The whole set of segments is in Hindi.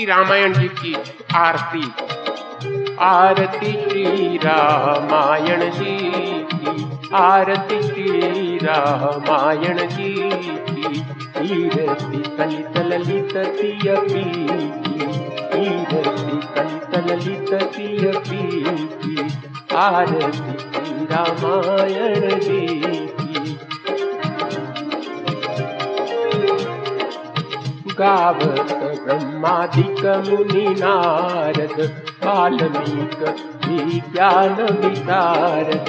श्री रामायण जी की आरती। आरती श्री रामायण जी की, आरती श्री रामायण जी की। कीरति कलित ललित सिय पी कीरति कलित ललित सिय आरती श्री रामायण जी गावत ब्रह्मादिक मुनि नारद, वाल्मीक विज्ञान विशारद।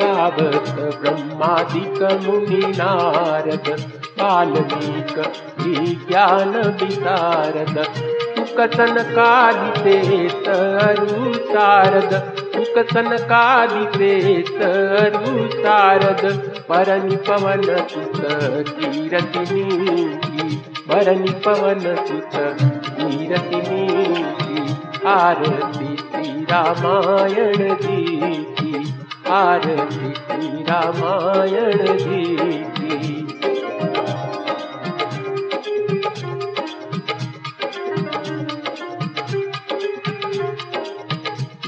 गावत ब्रह्मादिक मुनि नारद, वाल्मीक विज्ञान विशारद। सुकसन कालिते तरु शारद सुकसन कालिते तरु शारद। परनि पवन सुत कीरतिनी भरनि पवन सुत कीरतिनी आरती श्री रामायण जी की आरती श्री रामायण जी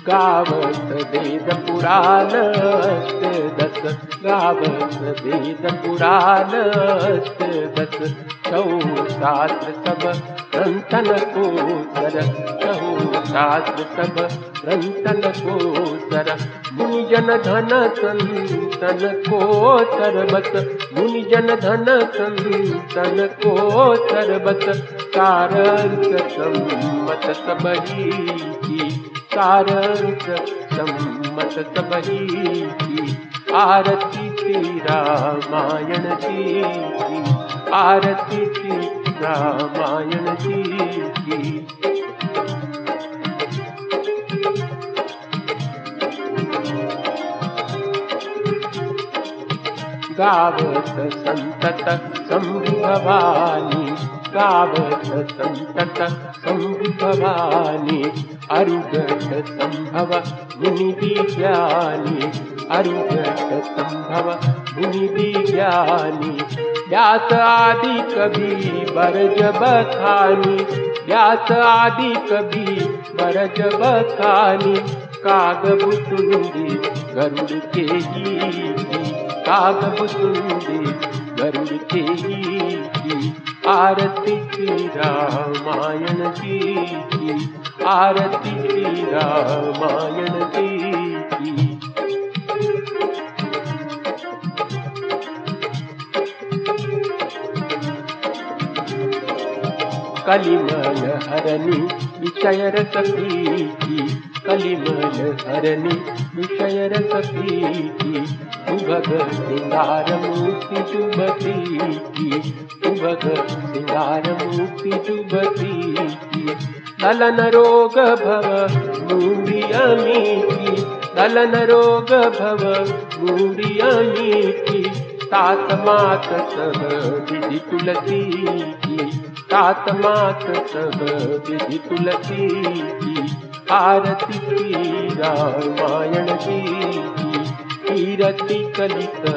गावत वेद पुराण दस गावत वेद पुराण दस शास्त्र सब ग्रंथन को सर छौ शास्त्र सब ग्रंथन को सर मुनिजन धन संतन को सरबत मुनिजन धन संतन को सरबत कारंत सम्मत सबही सम्मत तबही की आरती थी रामायण की आरती थी रामायण की। गावत संतत संभवानी गावत संतत संभवानी अरुगत संभव मुनि विज्ञानी अरुगत संभव मुनि विज्ञानी व्यास आदि कभी बरज बखानी व्यास आदि कभी बरज बखानी सुंदी गरुड़ के ही సాగబుతుంది గరుడికి ఆరతి రామాయణ కీ ఆరతి రామాయణ కీ కలిమయ హరణి విచయరత ప్రీతి कलिवल हरणी विषय रसप्रीती उभग सिंगार मूर्ति जुबती उभग सिंगार मूर्ति जुबती नलन रोग भव मूंडी अमीति नलन रोग भव मूंडी तात मात सह विधि तुलसी की तात मात सह विधि तुलसी आरती की, रामायण की, कीरति कलित,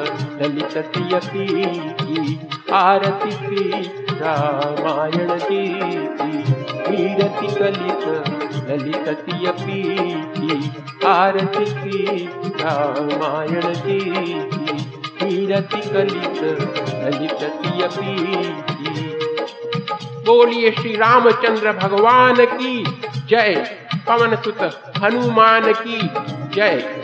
ललित की, आरती की, रामायण की, कीरति कलित, ललित की, आरती की, रामायण की, कीरति कलित, ललित यपी बोलिए श्री रामचंद्र भगवान की जय। पवन सुत हनुमान की जय।